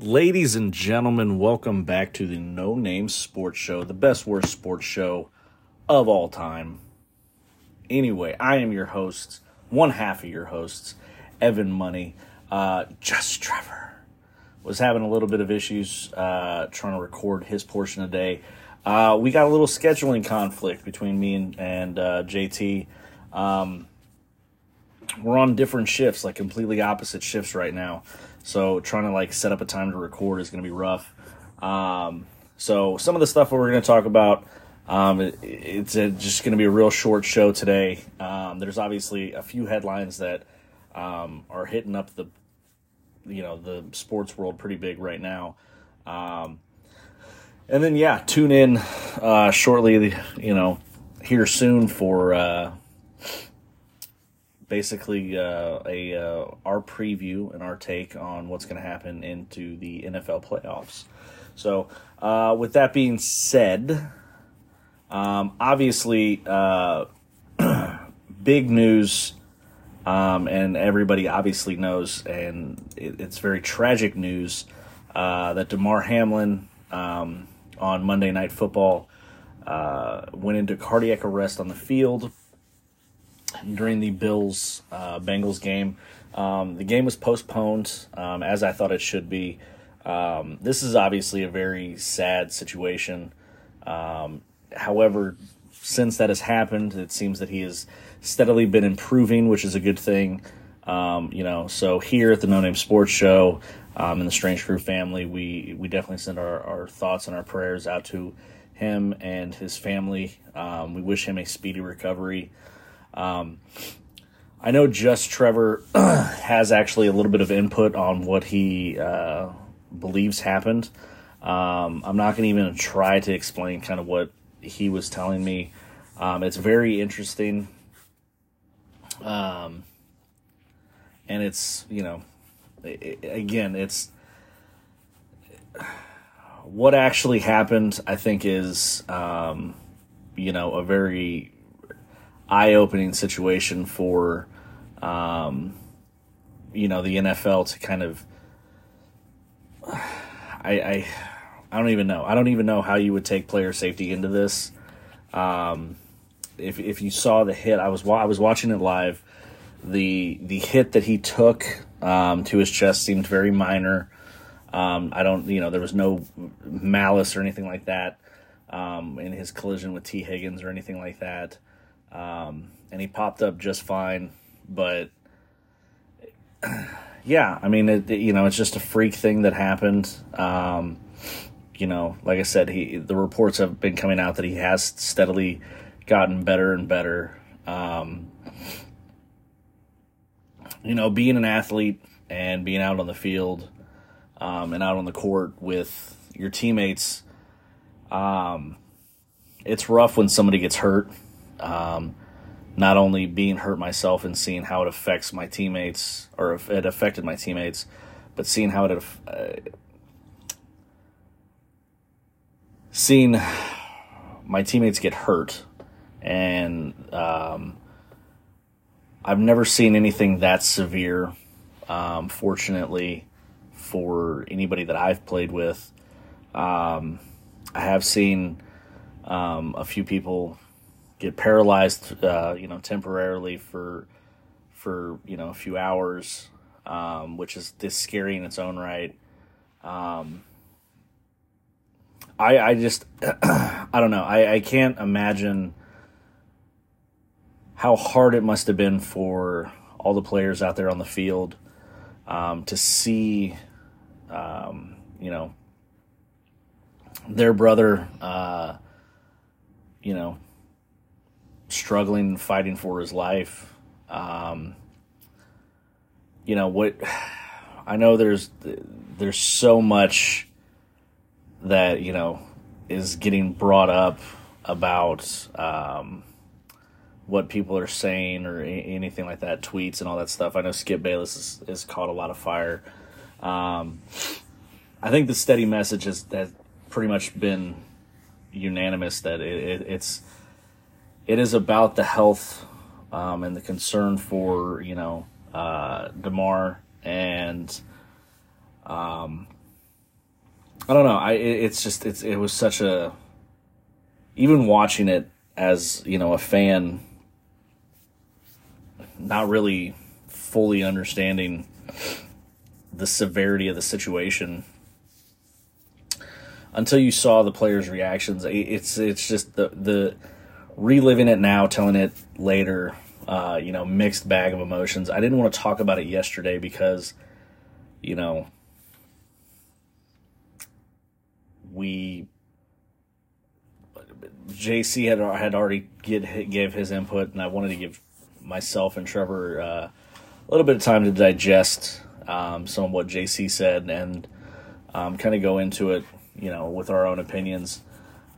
Ladies and gentlemen, welcome back to the No Name Sports Show, the best worst sports show of all time. Anyway, I am your host, one half of your hosts, Evan Money. Uh, just Trevor was having a little bit of issues uh, trying to record his portion of the day. Uh, we got a little scheduling conflict between me and, and uh, JT. Um, we're on different shifts, like completely opposite shifts right now. So trying to like set up a time to record is going to be rough. Um, so some of the stuff we're going to talk about, um, it, it's a, just going to be a real short show today. Um, there's obviously a few headlines that um, are hitting up the, you know, the sports world pretty big right now. Um, and then yeah, tune in uh, shortly. You know, here soon for. Uh, basically uh, a uh, our preview and our take on what's going to happen into the NFL playoffs. So, uh, with that being said, um, obviously, uh, big news, um, and everybody obviously knows, and it, it's very tragic news uh, that Damar Hamlin um, on Monday Night Football uh, went into cardiac arrest on the field during the Bills uh, Bengals game. Um, the game was postponed, um, as I thought it should be. Um, this is obviously a very sad situation. Um, however, since that has happened, it seems that he has steadily been improving, which is a good thing. Um, you know, so here at the No Name Sports Show um, and the Strange Crew family, we we definitely send our, our thoughts and our prayers out to him and his family. we wish him a speedy recovery. Um, I know Just Trevor has actually a little bit of input on what he uh, believes happened. Um, I'm not going to even try to explain kind of what he was telling me. Um, it's very interesting. Um, and it's, you know, it, again, it's what actually happened, I think, is, um, you know, a very eye opening situation for, um, you know, the NFL to kind of. I, I I don't even know. I don't even know how you would take player safety into this. Um, if if you saw the hit, I was I was watching it live. The the hit that he took um, to his chest seemed very minor. Um, I don't, you know, there was no malice or anything like that um, in his collision with Tee Higgins or anything like that um, and he popped up just fine. But yeah, I mean, it, you know, it's just a freak thing that happened. Um, you know, like I said, he the reports have been coming out that he has steadily gotten better and better. Um, you know, being an athlete and being out on the field um, and out on the court with your teammates, um, it's rough when somebody gets hurt. Um, not only being hurt myself and seeing how it affects my teammates, or if it affected my teammates, but seeing how it, uh, seeing my teammates get hurt, and um, I've never seen anything that severe. Um, fortunately, for anybody that I've played with, um, I have seen um, a few people get paralyzed, uh, you know, temporarily for for you know a few hours, um, which is this scary in its own right. Um, I I just I don't know. I I can't imagine how hard it must have been for all the players out there on the field um, to see, um, you know, their brother, uh, you know, struggling and fighting for his life. Um, you know what? I know there's there's so much that you know is getting brought up about um, what people are saying or anything like that, tweets and all that stuff. I know Skip Bayless has, has caught a lot of fire. Um, I think the steady message has, has pretty much been unanimous that it, it, it's it is about the health um, and the concern for you know uh, Damar and um, I don't know. I it, it's just it's it was such a even watching it as you know a fan, not really fully understanding the severity of the situation until you saw the players' reactions. It's it's just the the reliving it now, telling it later. Uh, you know, mixed bag of emotions. I didn't want to talk about it yesterday because, you know, we JC had had already get gave his input, and I wanted to give myself and Trevor uh, a little bit of time to digest um, some of what JC said and um, kind of go into it you know, with our own opinions.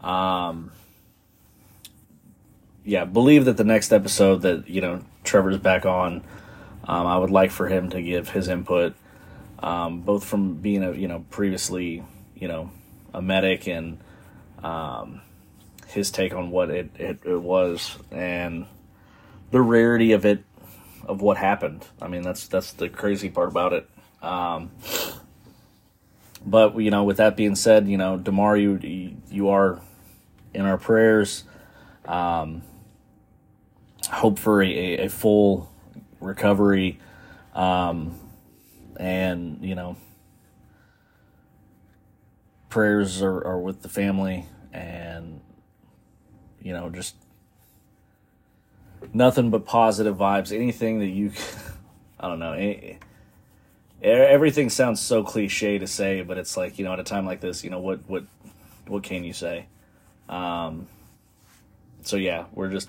Um, yeah, believe that the next episode that you know Trevor's back on, um, I would like for him to give his input, um, both from being a you know previously you know a medic and um, his take on what it, it, it was and the rarity of it of what happened. I mean that's that's the crazy part about it. Um, but you know, with that being said, you know, Damar, you you are in our prayers. Um, hope for a, a full recovery, um, and you know, prayers are, are with the family, and you know, just nothing but positive vibes. Anything that you, I don't know. Any, everything sounds so cliche to say, but it's like you know, at a time like this, you know, what what what can you say? Um, so yeah, we're just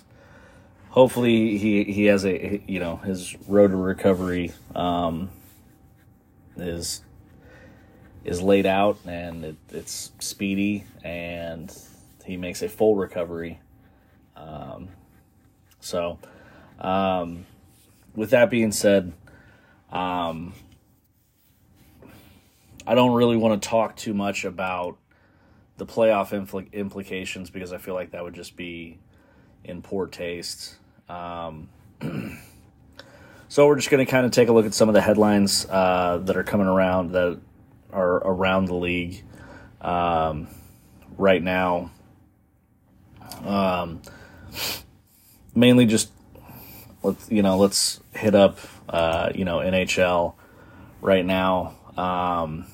hopefully he he has a you know his road to recovery um, is is laid out and it, it's speedy and he makes a full recovery. Um, so, um, with that being said, um, I don't really want to talk too much about the playoff impl- implications because I feel like that would just be in poor taste. Um, so we're just going to kind of take a look at some of the headlines uh, that are coming around that are around the league um, right now. Um, mainly just let's you know let's hit up uh, you know NHL right now. Um,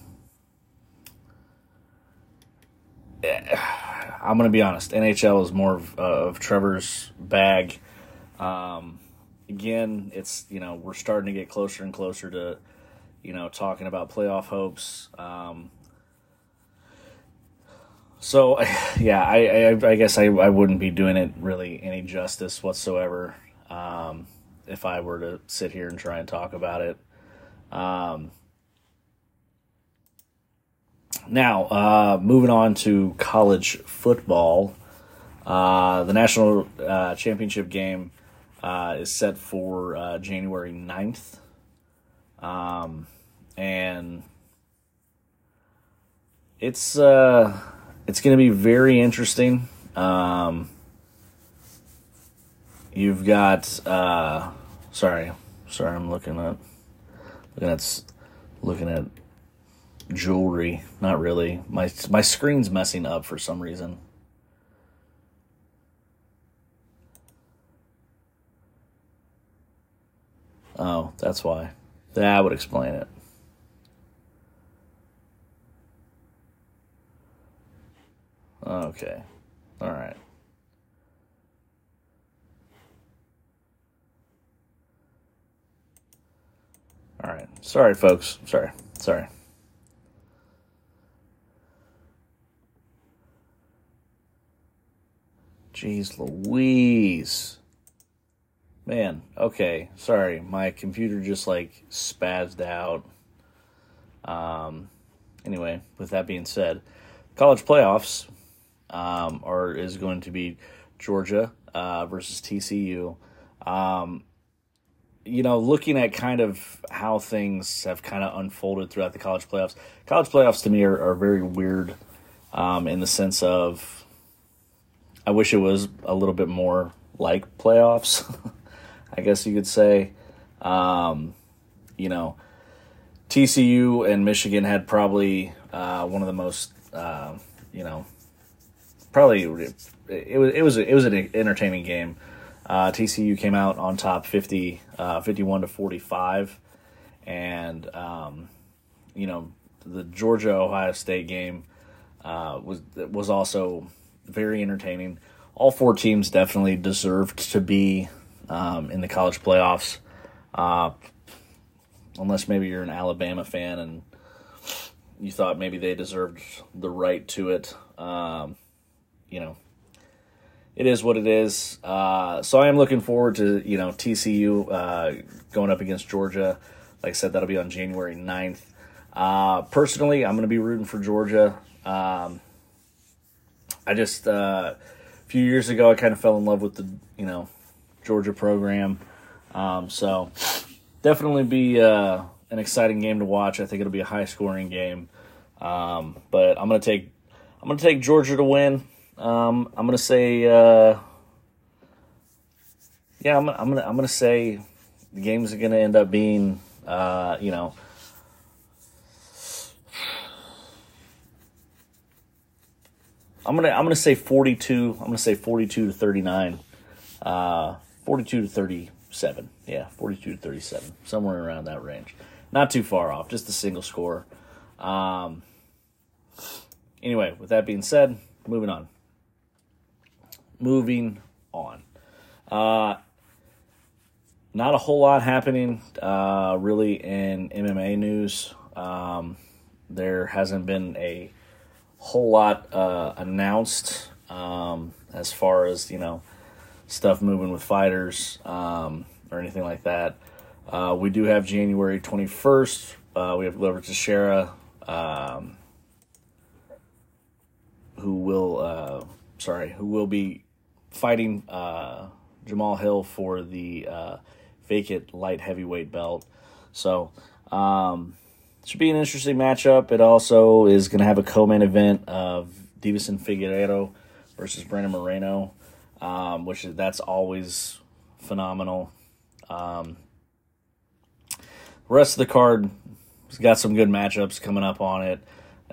I'm going to be honest. NHL is more of, uh, of Trevor's bag. Um, again, it's you know we're starting to get closer and closer to you know talking about playoff hopes. Um, so yeah, I, I, I guess I, I wouldn't be doing it really any justice whatsoever um, if I were to sit here and try and talk about it. Um, now, uh, moving on to college football, uh, the national uh, championship game uh, is set for uh, January 9th. Um, and it's uh, it's going to be very interesting. Um, you've got sorry, sorry, I'm looking at looking at looking at jewelry. Not really. My my screen's messing up for some reason. Oh, that's why. That would explain it. Okay. All right. All right. Sorry, folks. Sorry. Sorry. Jeez Louise. Man, okay. Sorry. My computer just like spazzed out. Um anyway, with that being said, college playoffs um are is going to be Georgia uh versus TCU. Um you know, looking at kind of how things have kind of unfolded throughout the college playoffs, college playoffs to me are, are very weird um, in the sense of I wish it was a little bit more like playoffs. I guess you could say. Um, you know, TCU and Michigan had probably uh, one of the most, uh, you know, probably it was it was it was an entertaining game. Uh, TCU came out on top 50, uh, 51 to 45. And, um, you know, the Georgia Ohio State game uh, was was also very entertaining. All four teams definitely deserved to be um, in the college playoffs, uh, unless maybe you're an Alabama fan and you thought maybe they deserved the right to it. Um, you know, it is what it is. Uh, so I am looking forward to you know TCU uh, going up against Georgia. Like I said, that'll be on January 9th. Uh, personally, I'm going to be rooting for Georgia. Um, I just uh, a few years ago, I kind of fell in love with the you know Georgia program. Um, so definitely be uh, an exciting game to watch. I think it'll be a high scoring game. Um, but I'm gonna take I'm gonna take Georgia to win. Um, I'm gonna say, uh, yeah, I'm, I'm, gonna I'm gonna say the game's are gonna end up being, uh, you know, I'm gonna I'm gonna say 42. I'm gonna say 42 to 39, uh, 42 to 37. Yeah, 42 to 37, somewhere around that range. Not too far off, just a single score. Um, anyway, with that being said, moving on moving on. Uh, not a whole lot happening uh, really in MMA news. Um, there hasn't been a whole lot uh, announced um, as far as you know stuff moving with fighters um, or anything like that. Uh, we do have January twenty first. Uh, we have Glover Teixeira, um, who will uh, sorry, who will be fighting uh, Jamahal Hill for the uh, vacant light heavyweight belt. So, um, should be an interesting matchup. It also is going to have a co-main event of Deiveson Figueiredo versus Brandon Moreno, um, which is, that's always phenomenal. Um, rest of the card has got some good matchups coming up on it.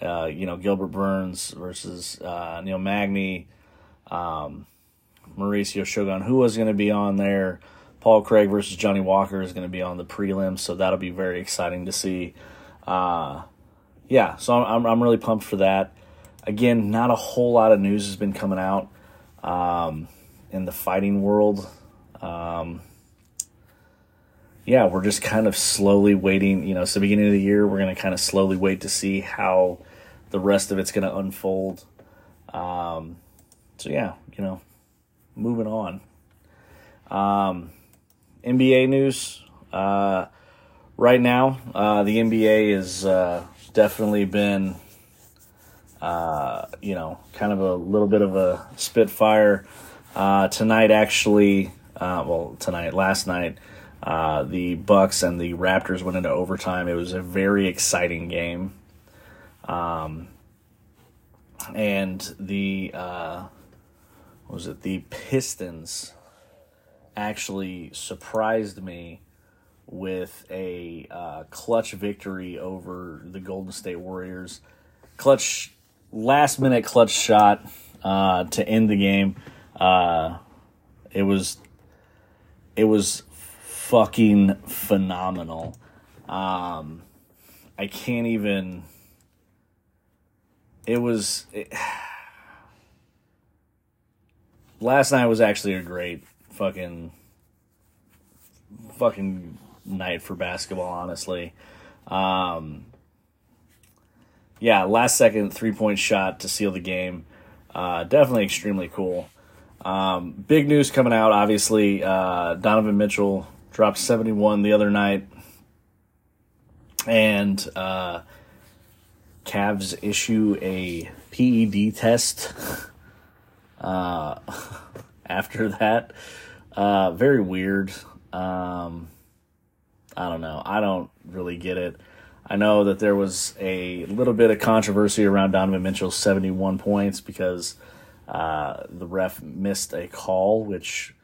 Uh, you know, Gilbert Burns versus uh, Neil Magny. Um, Mauricio Shogun, who was going to be on there. Paul Craig versus Johnny Walker is going to be on the prelims, so that'll be very exciting to see. Uh, yeah, so I'm, I'm really pumped for that. Again, not a whole lot of news has been coming out um, in the fighting world. Um, yeah, we're just kind of slowly waiting. You know, it's the beginning of the year. We're going to kind of slowly wait to see how the rest of it's going to unfold. Um, so yeah, you know, moving on. Um, NBA news. Uh, right now, uh, the NBA has uh, definitely been, uh, you know, kind of a little bit of a spitfire. Uh, tonight, actually, uh, well, tonight, last night, the Bucks and the Raptors went into overtime. It was a very exciting game. Um, and the was it the Pistons actually surprised me with a uh, clutch victory over the Golden State Warriors. Clutch, last minute clutch shot uh, to end the game. Uh, it was, it was fucking phenomenal. Um, I can't even. It was. It, last night was actually a great fucking fucking night for basketball, honestly. Um, yeah, last second three point shot to seal the game. Uh, definitely extremely cool. Um, big news coming out, obviously. Uh, Donovan Mitchell dropped 71 the other night. And uh, Cavs issue a PED test uh, after that. Uh, very weird. Um, I don't know. I don't really get it. I know that there was a little bit of controversy around Donovan Mitchell's 71 points because uh, the ref missed a call, which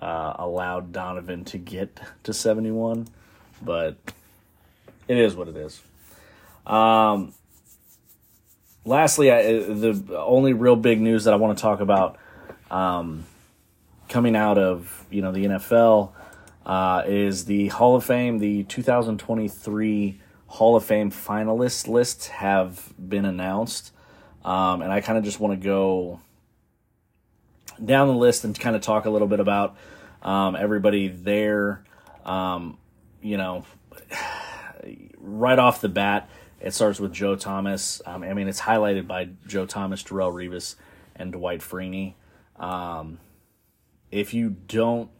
uh, allowed Donovan to get to 71. But it is what it is. Um, lastly, I, the only real big news that I want to talk about um, coming out of you know the NFL uh, is the Hall of Fame. The 2023 Hall of Fame finalist lists have been announced, um, and I kind of just want to go down the list and kind of talk a little bit about um, everybody there. Um, you know, right off the bat, it starts with Joe Thomas. Um, I mean, it's highlighted by Joe Thomas, Darrelle Revis, and Dwight Freeney. Um, if you don't,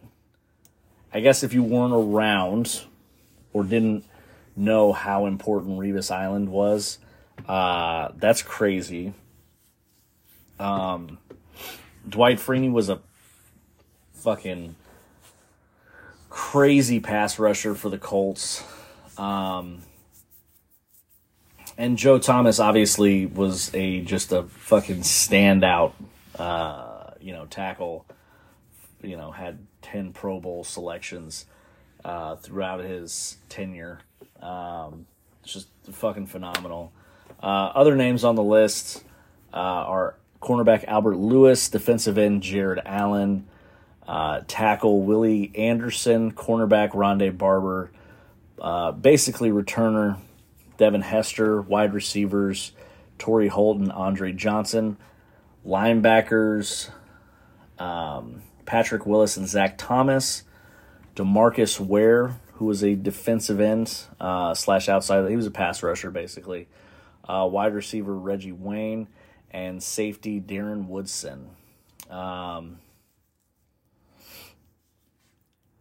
I guess if you weren't around or didn't know how important Revis Island was, uh, that's crazy. Um, Dwight Freeney was a fucking crazy pass rusher for the Colts. Um, and Joe Thomas obviously was a just a fucking standout, uh, you know, tackle. You know, had ten Pro Bowl selections uh, throughout his tenure. Um, it's just fucking phenomenal. Uh, other names on the list uh, are cornerback Albert Lewis, defensive end Jared Allen, uh, tackle Willie Anderson, cornerback Rondé Barber, uh, basically returner Devin Hester, wide receivers Torry Holton, Andre Johnson, linebackers um, Patrick Willis and Zach Thomas, Demarcus Ware, who was a defensive end uh, slash outside. He was a pass rusher basically. Uh, wide receiver Reggie Wayne and safety Darren Woodson. Um,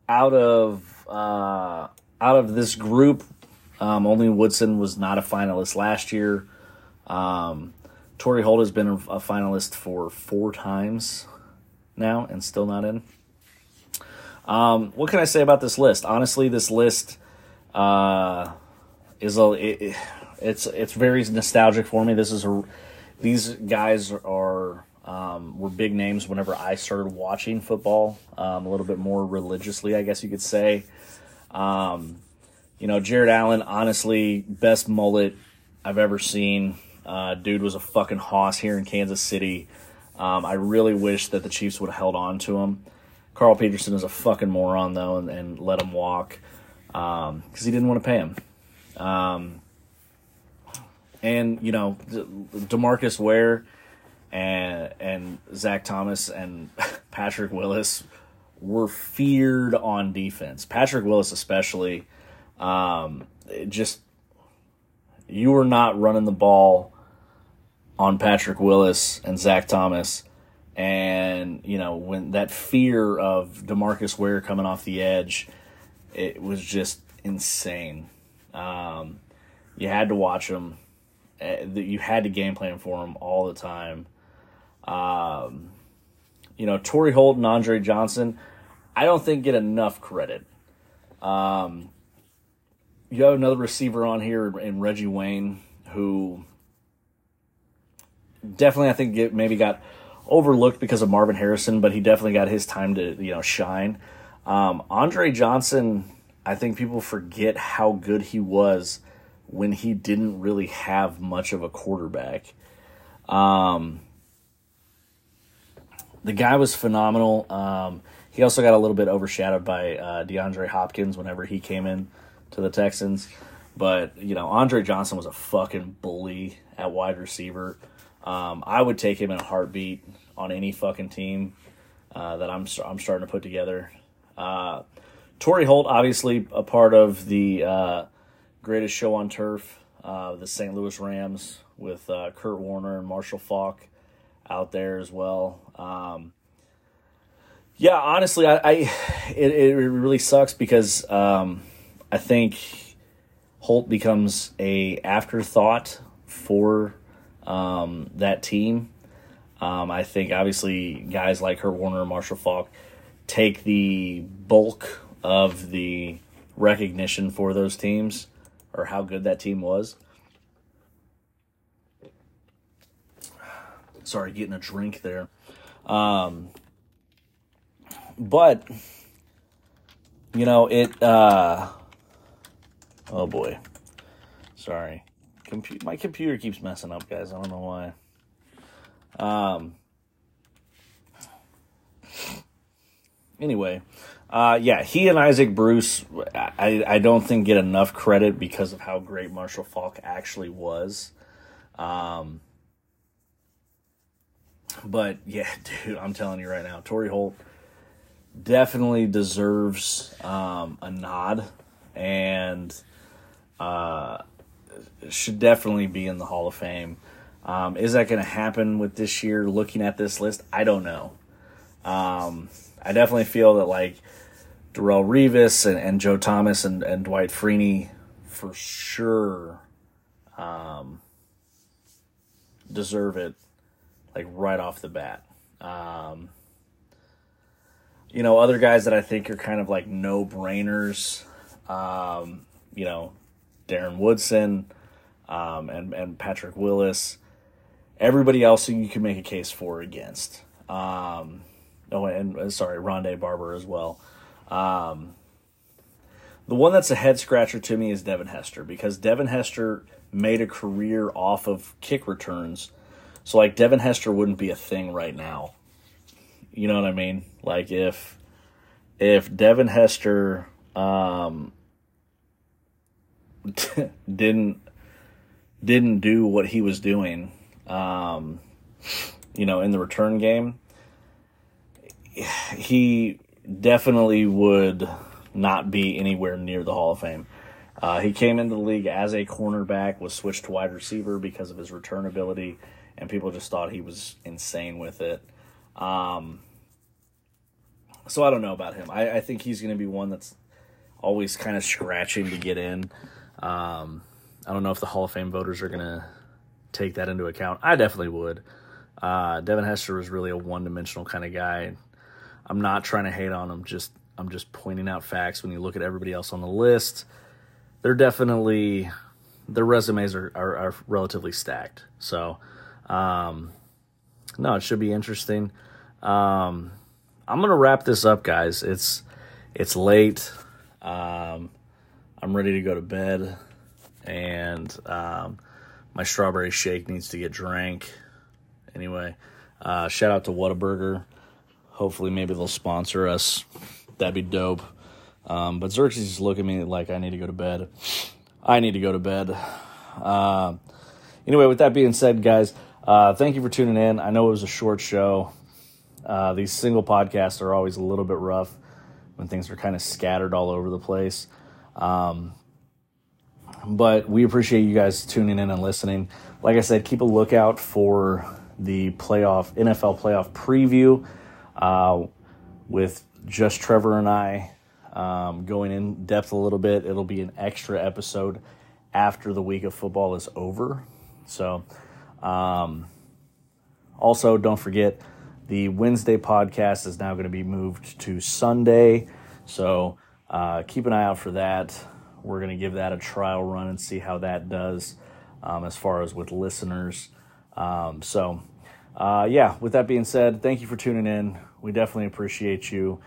out of uh, out of this group, um, only Woodson was not a finalist last year. Um, Torry Holt has been a, finalist for four times now and still not in. Um, what can I say about this list? Honestly, this list uh, is a it, it's it's very nostalgic for me. This is a these guys are um, were big names whenever I started watching football um, a little bit more religiously, I guess you could say. Um, you know, Jared Allen, honestly, best mullet I've ever seen. Uh, dude was a fucking hoss here in Kansas City. Um, I really wish that the Chiefs would have held on to him. Carl Peterson is a fucking moron though, and, and let him walk because um, he didn't want to pay him. Um, and you know, Demarcus Ware and and Zach Thomas and Patrick Willis were feared on defense. Patrick Willis especially, um, just you were not running the ball on Patrick Willis and Zach Thomas. And, you know, when that fear of Demarcus Ware coming off the edge, it was just insane. Um, you had to watch him. Uh, you had to game plan for him all the time. Um, you know, Torry Holt and Andre Johnson, I don't think get enough credit. Um, you have another receiver on here in Reggie Wayne who definitely I think get, maybe got overlooked because of Marvin Harrison, but he definitely got his time to you know shine. Um, Andre Johnson, I think people forget how good he was when he didn't really have much of a quarterback. Um, the guy was phenomenal. Um, he also got a little bit overshadowed by uh, DeAndre Hopkins whenever he came in to the Texans. But you know, Andre Johnson was a fucking bully at wide receiver. Um, I would take him in a heartbeat on any fucking team uh, that I'm I'm starting to put together. Uh, Holt, obviously a part of the uh, greatest show on turf, uh, the St. Louis Rams, with uh, Kurt Warner and Marshall Faulk out there as well. Um, yeah, honestly, I, I it, it really sucks because um, I think Holt becomes a afterthought for um, that team. Um, I think obviously guys like Kurt Warner and Marshall Faulk take the bulk of the recognition for those teams or how good that team was. Sorry, getting a drink there. Um, but you know it. Uh, oh boy, Sorry. Compu- my computer keeps messing up, guys. I don't know why. Um. Anyway, uh, yeah, he and Isaac Bruce, I, I don't think get enough credit because of how great Marshall Faulk actually was. Um, but yeah, dude, I'm telling you right now, Torry Holt definitely deserves um, a nod and uh, should definitely be in the Hall of Fame. Um, is that going to happen with this year? Looking at this list, I don't know. Um, I definitely feel that like Darrelle Revis and, and Joe Thomas and, and Dwight Freeney for sure um, deserve it like right off the bat. Um, you know, other guys that I think are kind of like no brainers, um, you know, Darren Woodson um, and, and Patrick Willis. Everybody else you can make a case for against. Um, oh, and uh, sorry, Rondé Barber as well. Um, the one that's a head scratcher to me is Devin Hester because Devin Hester made a career off of kick returns. So like Devin Hester wouldn't be a thing right now. You know what I mean? Like if if Devin Hester um, didn't didn't do what he was doing, um, you know, in the return game, he definitely would not be anywhere near the Hall of Fame. Uh, he came into the league as a cornerback, was switched to wide receiver because of his return ability, and people just thought he was insane with it. Um, so I don't know about him. I, I think he's going to be one that's always kind of scratching to get in. Um, I don't know if the Hall of Fame voters are going to take that into account. I definitely would. Uh, Devin Hester was really a one-dimensional kind of guy. I'm not trying to hate on him. Just I'm just pointing out facts. When you look at everybody else on the list, they're definitely their resumes are are, are relatively stacked. So, um, no, it should be interesting. Um, I'm gonna wrap this up, guys. It's it's late. Um, I'm ready to go to bed, and um, my strawberry shake needs to get drank. Anyway, uh, shout out to Whataburger. Hopefully, maybe they'll sponsor us. That'd be dope. Um, but Xerxes is looking at me like I need to go to bed. I need to go to bed. Uh, anyway, with that being said, guys, uh, thank you for tuning in. I know it was a short show. Uh, these single podcasts are always a little bit rough when things are kind of scattered all over the place. Um, but we appreciate you guys tuning in and listening. Like I said, keep a lookout for the playoff NFL playoff preview uh, with just Trevor and I um, going in depth a little bit. It'll be an extra episode after the week of football is over. So, um, also don't forget the Wednesday podcast is now going to be moved to Sunday. So uh, keep an eye out for that. We're going to give that a trial run and see how that does um, as far as with listeners. Um, so, uh, yeah, with that being said, thank you for tuning in. We definitely appreciate you.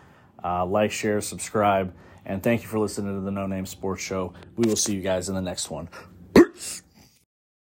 Uh, like, share, subscribe, and thank you for listening to the No Name Sports Show. We will see you guys in the next one.